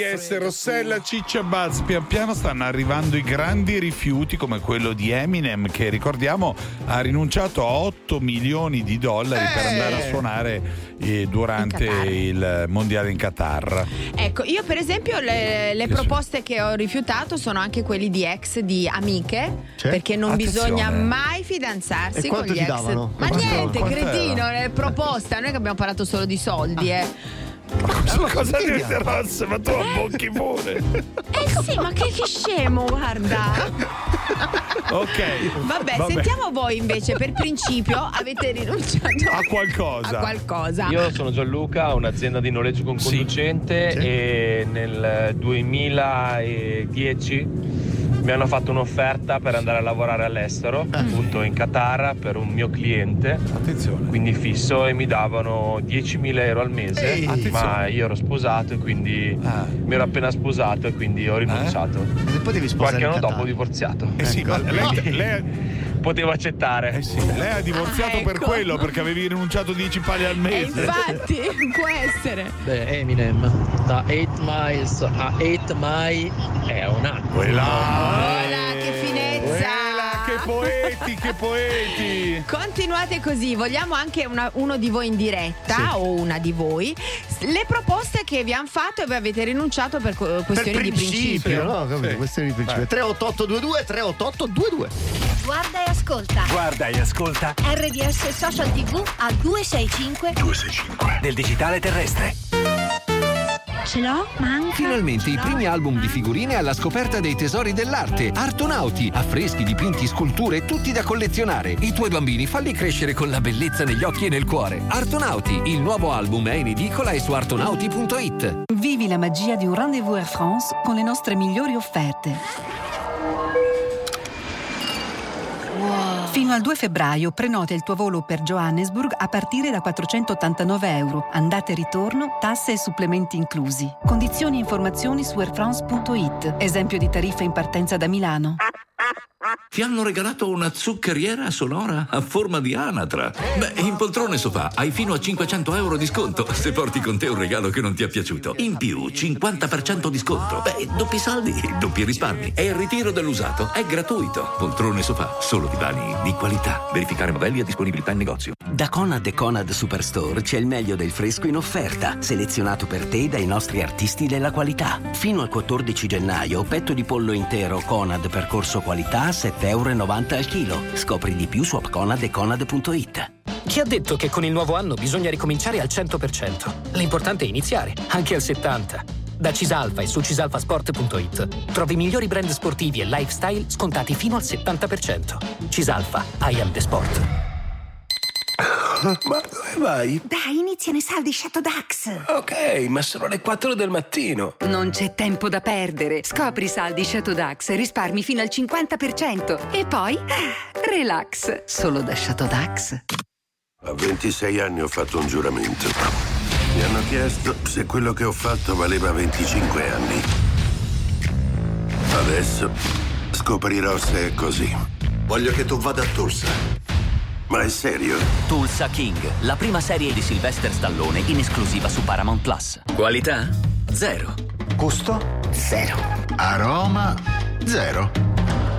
per RDS, Rossella, Ciccia Buzz. Pian piano stanno arrivando i grandi rifiuti come quello di Eminem che ricordiamo ha rinunciato a 8 milioni di dollari per Eh. andare a suonare eh, durante il mondiale in Qatar. Ecco, io per esempio le, le Che proposte che ho rifiutato sono anche quelli di ex di amiche, Cioè? perché non Attenzione. bisogna mai fidanzarsi E con quanto gli ex. davano? Ma Quanto- niente, quant'era? cretino, è proposta, non è che abbiamo parlato solo di soldi, eh. Ma cosa che dite Ross? Ma tu abbocchi pure. Eh sì, ma che, che scemo, guarda. Ok. Vabbè, sentiamo voi invece, per principio avete rinunciato A qualcosa. a qualcosa. Io sono Gianluca, ho un'azienda di noleggio con conducente e nel 2010 mi hanno fatto un'offerta per andare a lavorare all'estero, appunto in Qatar per un mio cliente. Attenzione. Quindi fisso e mi davano 10.000 euro al mese, Ehi. ma io ero sposato e quindi Ah. mi ero appena sposato e quindi ho rinunciato. E poi devi sposare Qualche anno dopo ho divorziato. Eh sì, ma lei, lei- potevo accettare. Eh sì, lei ha divorziato Ah, per ecco. quello, perché avevi rinunciato 10 pagli al E mese. infatti, può essere. Beh, Eminem, da 8 miles a 8 mai è un anno. Quella. Ora, poeti, che poeti. Continuate così, vogliamo anche una- uno di voi in diretta Sì. o una di voi. Le proposte che vi hanno fatto e voi avete rinunciato per co- Per questioni di principio. no? Capito? Sì. Questioni di principio. Vai. 38822 38822. Guarda e ascolta. Guarda e ascolta RDS Social TV a 265 del digitale terrestre. Ce l'ho? Manca. Finalmente i primi album di figurine alla scoperta dei tesori dell'arte. Artonauti, affreschi, dipinti, sculture, tutti da collezionare. I tuoi bambini falli crescere con la bellezza negli occhi e nel cuore. Artonauti, il nuovo album è in edicola e su artonauti.it. Vivi la magia di un rendezvous Air France con le nostre migliori offerte. Fino al 2 febbraio prenota il tuo volo per Johannesburg a partire da 489 euro. Andate e ritorno, tasse e supplementi inclusi. Condizioni e informazioni su airfrance.it. Esempio di tariffa in partenza da Milano. Ti hanno regalato una zuccheriera sonora a forma di anatra. Beh, in poltrone sofà hai fino a 500 euro di sconto se porti con te un regalo che non ti è piaciuto. In più, 50% di sconto. Beh, doppi saldi, doppi risparmi. E il ritiro dell'usato è gratuito. Poltrone sofà, solo divani di qualità. Verificare modelli e disponibilità in negozio. Da Conad e Conad Superstore c'è il meglio del fresco in offerta, selezionato per te dai nostri artisti della qualità. Fino al 14 gennaio, petto di pollo intero Conad percorso qualità a 7,90 euro al chilo. Scopri di più su appconad e conad.it. Chi ha detto che con il nuovo anno bisogna ricominciare al 100%? L'importante è iniziare, anche al 70%. Da Cisalfa e su cisalfasport.it trovi i migliori brand sportivi e lifestyle scontati fino al 70%. Cisalfa, I am the sport. Ma dove vai? Dai, iniziano i saldi Shadow Dax. Ok, ma sono le 4 del mattino. Non c'è tempo da perdere. Scopri i saldi Shadow Dax e risparmi fino al 50%. E poi, ah, relax, solo da Shadow Dax. A 26 anni ho fatto un giuramento. Mi hanno chiesto se quello che ho fatto valeva 25 anni. Adesso scoprirò se è così. Voglio che tu vada a Tulsa. Ma è serio? Tulsa King, la prima serie di Sylvester Stallone in esclusiva su Paramount Plus. Qualità? Zero. Gusto? Zero. Aroma? Zero.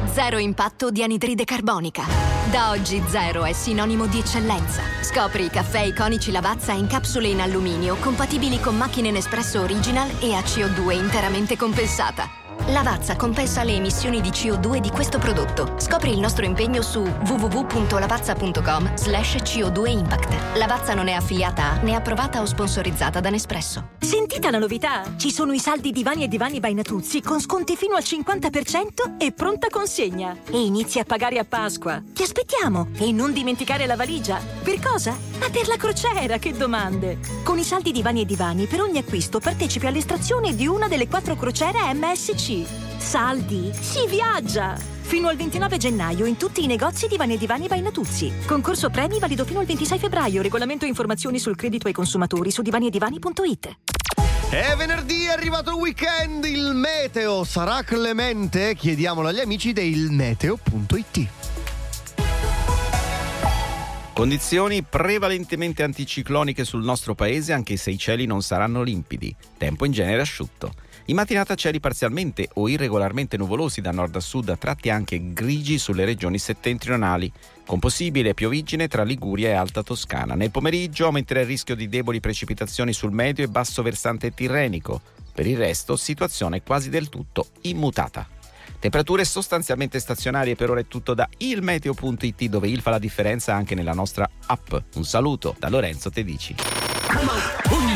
Zero impatto di anidride carbonica. Da oggi zero è sinonimo di eccellenza. Scopri i caffè iconici Lavazza in capsule in alluminio compatibili con macchine Nespresso Original e a CO2 interamente compensata. Lavazza compensa le emissioni di CO2 di questo prodotto. Scopri il nostro impegno su www.lavazza.com slash CO2 Impact. Lavazza non è affiliata a né approvata o sponsorizzata da Nespresso. Sentite la novità! Ci sono i saldi divani e divani by Natuzzi con sconti fino al 50% e pronta consegna. E inizi a pagare a Pasqua. Ti aspettiamo! E non dimenticare la valigia. Per cosa? Ma per la crociera, che domande! Con i saldi divani e divani, per ogni acquisto partecipi all'estrazione di una delle quattro crociere MSC. Saldi! Si viaggia! Fino al 29 gennaio in tutti i negozi Divani e Divani by Natuzzi. Concorso premi valido fino al 26 febbraio. Regolamento e informazioni sul credito ai consumatori su divaniedivani.it. È venerdì, è arrivato il weekend, il meteo sarà clemente? Chiediamolo agli amici del meteo.it. Condizioni prevalentemente anticicloniche sul nostro paese anche se i cieli non saranno limpidi, tempo in genere asciutto. In mattinata cieli parzialmente o irregolarmente nuvolosi da nord a sud, a tratti anche grigi sulle regioni settentrionali, con possibile piovigine tra Liguria e Alta Toscana. Nel pomeriggio aumenterà il rischio di deboli precipitazioni sul medio e basso versante tirrenico. Per il resto, situazione quasi del tutto immutata. Temperature sostanzialmente stazionarie per ora è tutto da ilmeteo.it dove il fa la differenza anche nella nostra app. Un saluto da Lorenzo Tedici.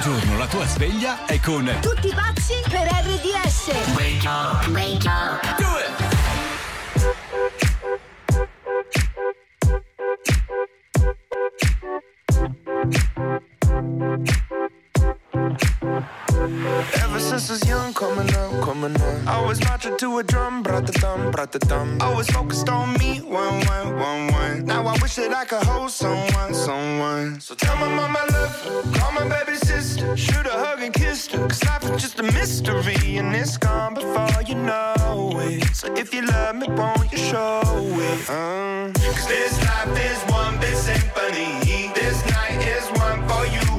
Giorno la tua sveglia è con Tutti pazzi per RDS. Wake up, wake up. Do it. Ever since I was young, coming up, coming up. I was marching to a drum, brought the thumb, brought the thumb. Always focused on me, one, one, one, one. Now I wish that I could hold someone, someone. So tell my mama I love her, call my baby sister, shoot a hug and kiss her. Cause life is just a mystery, and it's gone before you know it. So if you you love me, won't you show it? Uh. Cause this life is one big symphony. This night is one for you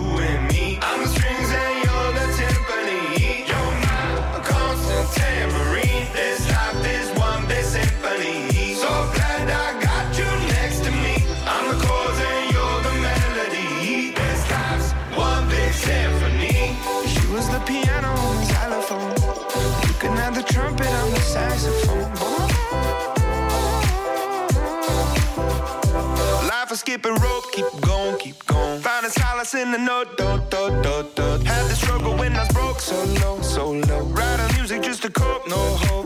Is skipping rope, keep going, keep going. Finding solace in the note, do, do, do, do. Had the struggle when I was broke, so low, so low. Writing music just to cope, no hope.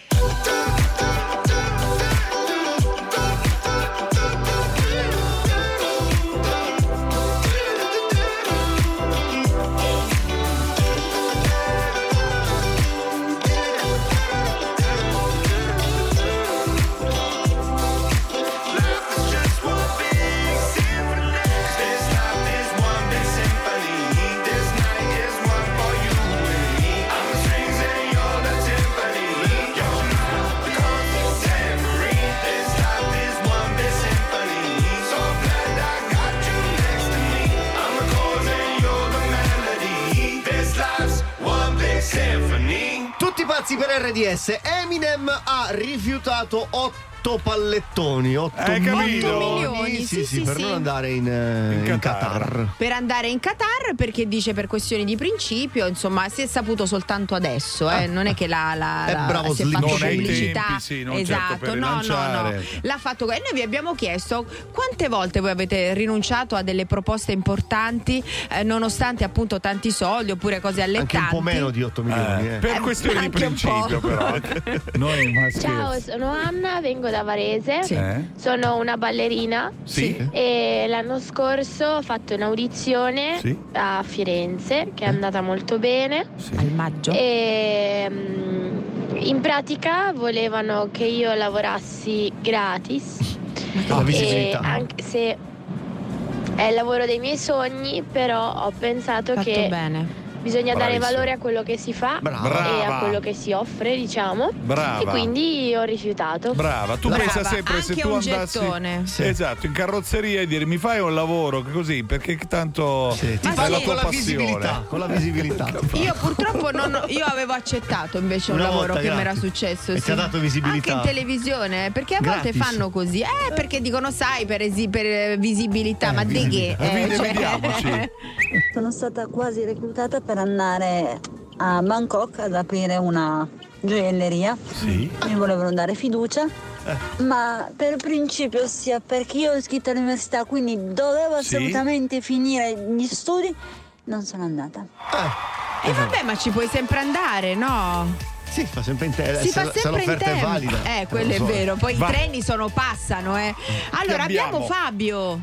pazzi per RDS. Eminem ha rifiutato 8 pallettoni, 8 Hai capito? milioni, Sì, sì, sì, sì, per sì. non andare in, eh, in Qatar. per andare in Qatar perché dice per questioni di principio, insomma, si è saputo soltanto adesso, eh, non è che la, la- È la- bravo si è Slim. fatto Non ai pubblicità. tempi, sì, non certo esatto, per no, no, no. rilanciare. L'ha fatto e noi vi abbiamo chiesto quante volte voi avete rinunciato a delle proposte importanti eh, nonostante appunto tanti soldi oppure cose allettanti. Anche un po' meno di 8 milioni. eh. per questioni di anche un principio, però. Noi. Ciao, sono Anna, vengo da Varese. Sì. Eh? Sono una ballerina. Sì. E l'anno scorso ho fatto un'audizione Sì. a Firenze che è andata molto bene. Al maggio. E mm, in pratica volevano che io lavorassi gratis. La E visibilità. anche se è il lavoro dei miei sogni, però ho pensato Fatto che bene. Bisogna dare Bravissima. valore a quello che si fa Brava. e a quello che si offre, diciamo. Brava. E quindi ho rifiutato. Brava, tu Brava, pensa sempre se anche tu un andassi gettone. Sì. esatto, in carrozzeria e dire mi fai un lavoro così perché tanto Ti Ma fai sì. la con tua la passione. visibilità, con la visibilità. Io purtroppo non, io avevo accettato invece un Una lavoro volta, che mi era successo. E ti sì. ha dato visibilità? Anche in televisione, perché a volte Gratis. fanno così. Eh, perché dicono, sai, per, esi- per eh, visibilità, ma di che? Eh, Vedi- cioè-. Sono stata quasi reclutata per andare a Bangkok ad aprire una gioielleria. Sì. Mi volevano dare fiducia. Ma per principio sia perché io ho iscritto all'università, quindi dovevo Sì. assolutamente finire gli studi, non sono andata. E vabbè, ma ci puoi sempre andare, no? Sì, fa sempre in te- Si se, fa se sempre in l'offerta è tempo. valida. Eh, quello è so. vero. Poi Va. i treni sono passano, eh. Allora abbiamo? abbiamo Fabio.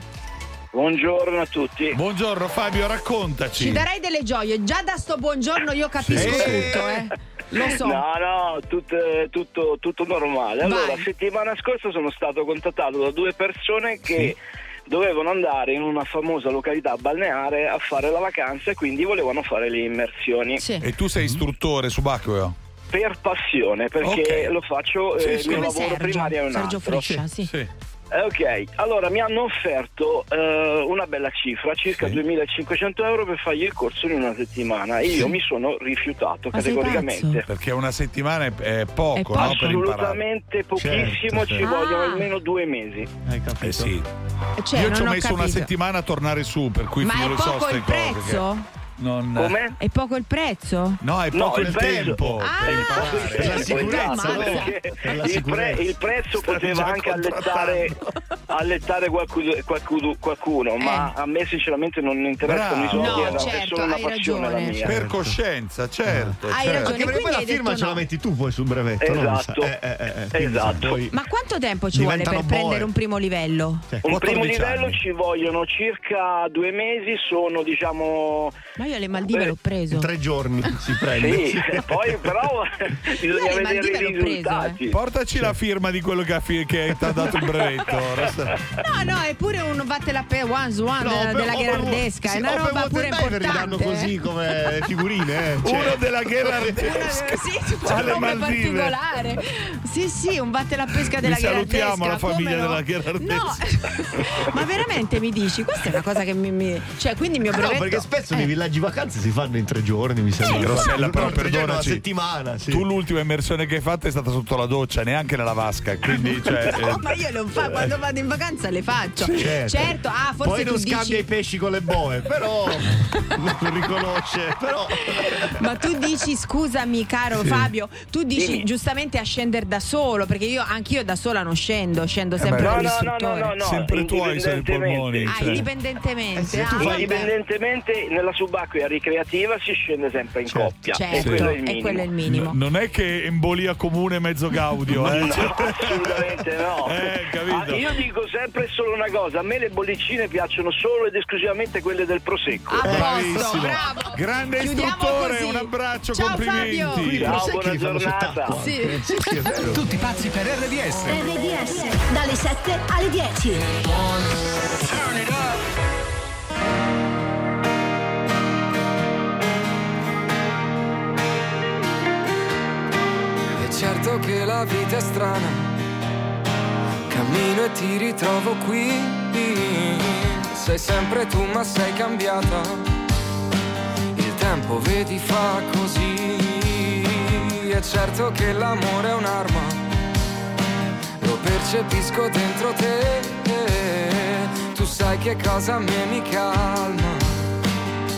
Buongiorno a tutti. Buongiorno Fabio, raccontaci. Ci darai delle gioie. Già da sto buongiorno io capisco Sì. tutto, eh. Lo so. No, no, tutto, tutto, tutto normale. Allora, Vai. settimana scorsa sono stato contattato da due persone che dovevano andare in una famosa località balneare a fare la vacanza e quindi volevano fare le immersioni. E tu sei istruttore subacqueo? Per passione, perché Ok. lo faccio, Sì, eh, sì. il mio lavoro Sergio, primario è un Sergio altro. Friscia, sì. Sì. Eh, Ok, allora mi hanno offerto eh, una bella cifra, circa 2500 euro per fargli il corso in una settimana e io Sì. mi sono rifiutato Ma categoricamente. Perché una settimana è, è poco, no? Per imparare. Assolutamente pochissimo, Certo, ci certo. vogliono almeno due mesi. Eh sì. Cioè, Io ci ho ho messo una capito. settimana a tornare su, per cui Ma è lo so poco ste il cose. prezzo? Non... Come? È poco il prezzo? No, è No, poco il il, prezzo- tempo. Ah, per la sicurezza, la il, pre- il prezzo Stavi poteva anche allettare, allettare qualcuno, qualcuno- qualcuno, ma a me sinceramente non interessano i soldi, No, certo, solo una hai passione la ragione. mia. Per coscienza, certo. Hai certo. ragione, perché poi quindi la firma ce la no. metti tu poi sul brevetto. no? Esatto. Eh, eh, eh, eh, Esatto. poi- Ma quanto tempo ci vuole per Diventano prendere boe. un primo livello? Cioè, Un primo 14 livello ci vogliono circa due mesi, sono diciamo... Ma io alle Maldive Beh, l'ho preso. in tre giorni si prende. Sì, e poi però bisogna Io alle vedere Maldive i l'ho preso, risultati. Portaci la firma di quello che, ha fi- che ti ha dato il brevetto. No, no, è pure un vatte la pe one one No, della, però- della oh, Gherardesca, sì, è una per roba pure Diver li danno importante. così come figurine, eh. Cioè, Uno della Gherardesca. Sì, c'è alle un nome Maldive. particolare. Sì, sì, un batte la pesca della Vi salutiamo Gherardesca. la famiglia come no? della Gherardesca. No, ma veramente mi dici? Questa è una cosa che mi. mi- cioè, quindi il mio Ah, no, brevetto. perché spesso eh. nei villaggi vacanze si fanno in tre giorni, mi sembra. Eh, Rossella, però giorni, una perdonaci. settimana, sì. Tu l'ultima immersione che hai fatto è stata sotto la doccia, neanche nella vasca. Quindi, cioè, No, eh, ma io non fa, quando vado in vacanza le faccio. Certo. Certo, ah, forse Poi tu non scambia dici. i pesci con le boe, però non riconosce. Però Ma tu dici, scusami, caro Sì. Fabio, tu dici Dimmi. giustamente a scendere da solo, perché io anch'io da sola non scendo, scendo sempre no, con no, no, no, no, no, sempre tu hai i polmoni. Ah, cioè. indipendentemente. Eh, tu ah, fai-. Indipendentemente nella subacquea ricreativa si scende sempre in Certo. coppia e Certo, quello è il e minimo. quello è il minimo. Non è che embolia comune mezzo gaudio, eh? No, Cioè- assolutamente no. Eh. Ah, io dico sempre solo una cosa: a me le bollicine piacciono solo ed esclusivamente quelle del prosecco. A posto, Bravissimo. bravo. Grande Chiudiamo istruttore, così. un abbraccio, Ciao, complimenti. Fabio. Ciao, buona giornata. Sì. Tutti pazzi per RDS. RDS dalle 7 alle 10. È certo che la vita è strana, cammino e ti ritrovo qui. Sei sempre tu ma sei cambiata, il tempo vedi fa così. È certo che l'amore è un'arma, lo percepisco dentro te. Tu sai che cosa a me mi calma.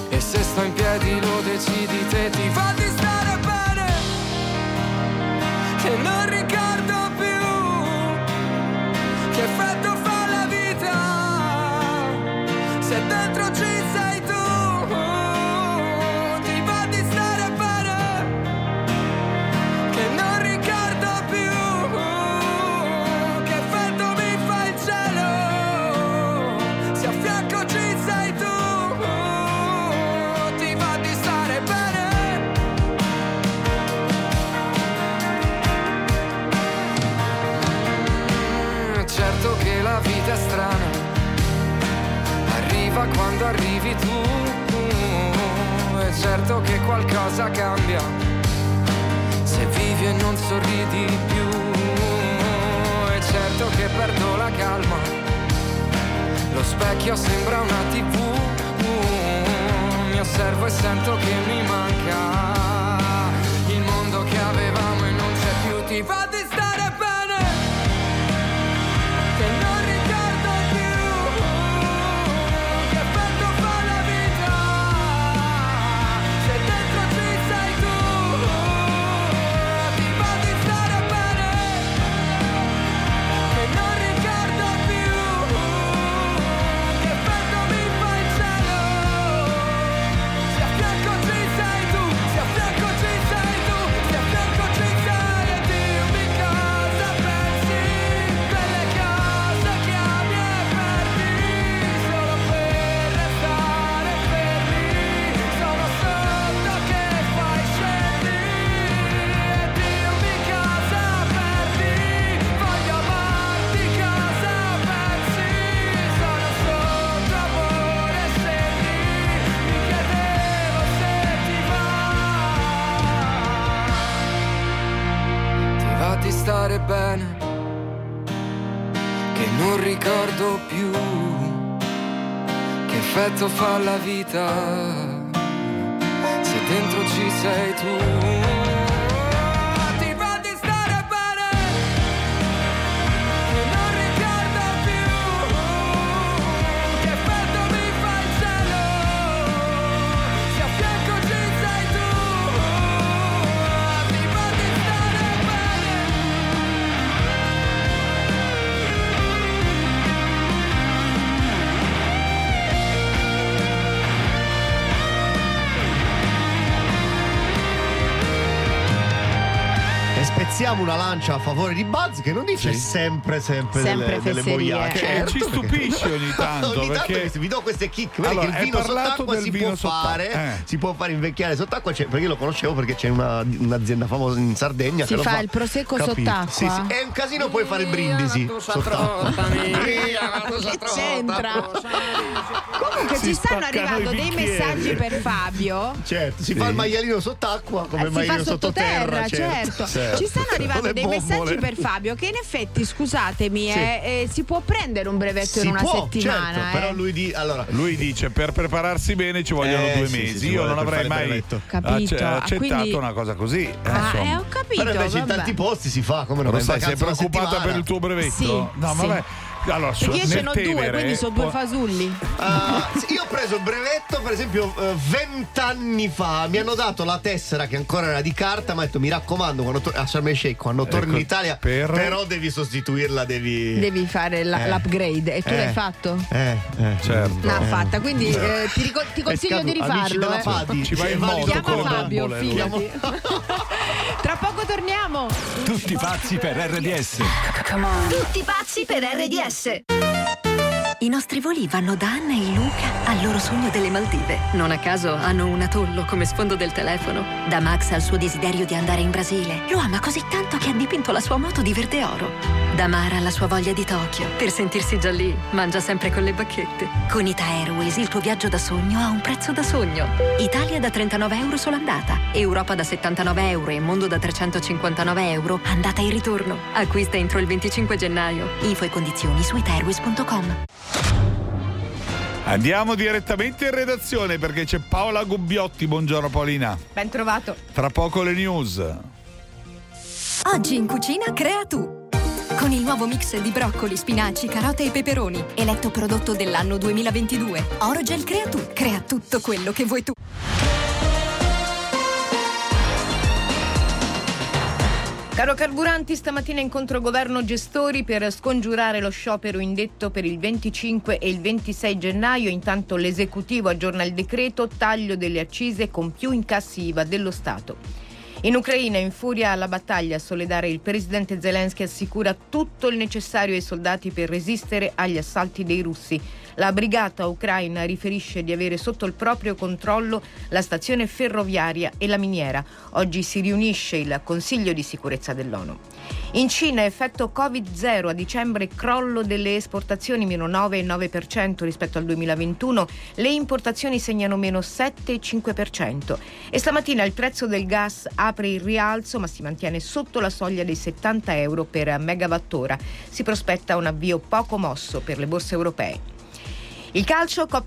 E se sto in piedi lo decidi te, ti va di stare bene che non ricordo più. Che effetto fa la vita se dentro ci effetto fa la vita se dentro ci sei tu. Spezziamo una lancia a favore di Buzz che non dice sempre, sempre, Sempre delle, delle boiate. Che ci stupisce ogni tanto, ogni tanto perché- vi do queste kick. Vedi Allora, che il vino sott'acqua si vino può sott'acqua, fare, eh. si può fare invecchiare sott'acqua c'è- perché io lo conoscevo perché c'è una- un'azienda famosa in Sardegna Si che lo fa fa il prosecco Capito? sott'acqua? Sì, sì. È un casino puoi fare il brindisi sott'acqua. Che c'entra? Comunque ci stanno arrivando dei messaggi per Fabio. Certo, si fa il maialino sott'acqua come Eh, il maialino sottoterra, sottoterra. certo. Ci stanno arrivando Le dei bombole. messaggi per Fabio che in effetti, scusatemi, Sì. eh, eh, si può prendere un brevetto Si in una può, settimana. certo, eh. Però lui di allora Lui dice per prepararsi bene ci vogliono Eh, due sì, sì, mesi. ci Io non avrei mai acce- Ah, accettato quindi- una cosa così. eh, Ah, eh, ho capito. Però invece in vabbè. tanti posti si fa come non Lo in sai, sei preoccupata per il tuo brevetto? Sì, no, sì. vabbè. Allora, su- Perché io ce n'ho due, Tevere, quindi sono due fasulli. Sì, io ho preso il brevetto, per esempio, eh, vent'anni fa. Mi hanno dato la tessera che ancora era di carta. Mi ha detto: Mi raccomando, quando tor- a Sharm el Sheikh, quando torni Ecco, in Italia, per- però devi sostituirla, devi. Devi fare la- Eh. l'upgrade e tu Eh. l'hai fatto? Eh, eh, certo. L'ha fatta, quindi eh, ti, rico- ti consiglio di rifarlo. eh. Fadi, Ci vai in moto Chiama Fabio, fidati. Tra poco torniamo. Tutti pazzi per RDS. Tutti pazzi per RDS. I nostri voli vanno da Anna e Luca al loro sogno delle Maldive. Non a caso hanno un atollo come sfondo del telefono. Da Max al suo desiderio di andare in Brasile. Lo ama così tanto che ha dipinto la sua moto di verde oro. Da Mara alla sua voglia di Tokyo. Per sentirsi già lì, mangia sempre con le bacchette. Con Ita Airways il tuo viaggio da sogno ha un prezzo da sogno. Italia da 39 euro sola andata. Europa da 79 euro e Mondo da 359 euro. Andata e ritorno. Acquista entro il 25 gennaio. Info e condizioni su itairways.com. Andiamo direttamente in redazione perché c'è Paola Gubbiotti. Buongiorno Paolina. Ben trovato. Tra poco le news. Oggi in cucina crea tu. Con il nuovo mix di broccoli, spinaci, carote e peperoni, eletto prodotto dell'anno 2022. Orogel crea tu. Crea tutto quello che vuoi tu. Caro Carburanti, stamattina incontro governo gestori per scongiurare lo sciopero indetto per il 25 e il 26 gennaio. Intanto l'esecutivo aggiorna il decreto taglio delle accise con più incassi IVA dello Stato. In Ucraina in furia alla battaglia a Soledare il presidente Zelensky assicura tutto il necessario ai soldati per resistere agli assalti dei russi. La brigata ucraina riferisce di avere sotto il proprio controllo la stazione ferroviaria e la miniera. Oggi si riunisce il Consiglio di sicurezza dell'ONU. In Cina effetto Covid-0 a dicembre crollo delle esportazioni meno 9,9% rispetto al 2021, le importazioni segnano meno 7,5% e stamattina il prezzo del gas apre il rialzo ma si mantiene sotto la soglia dei 70 euro per megawattora. Si prospetta un avvio poco mosso per le borse europee. Il calcio Coppa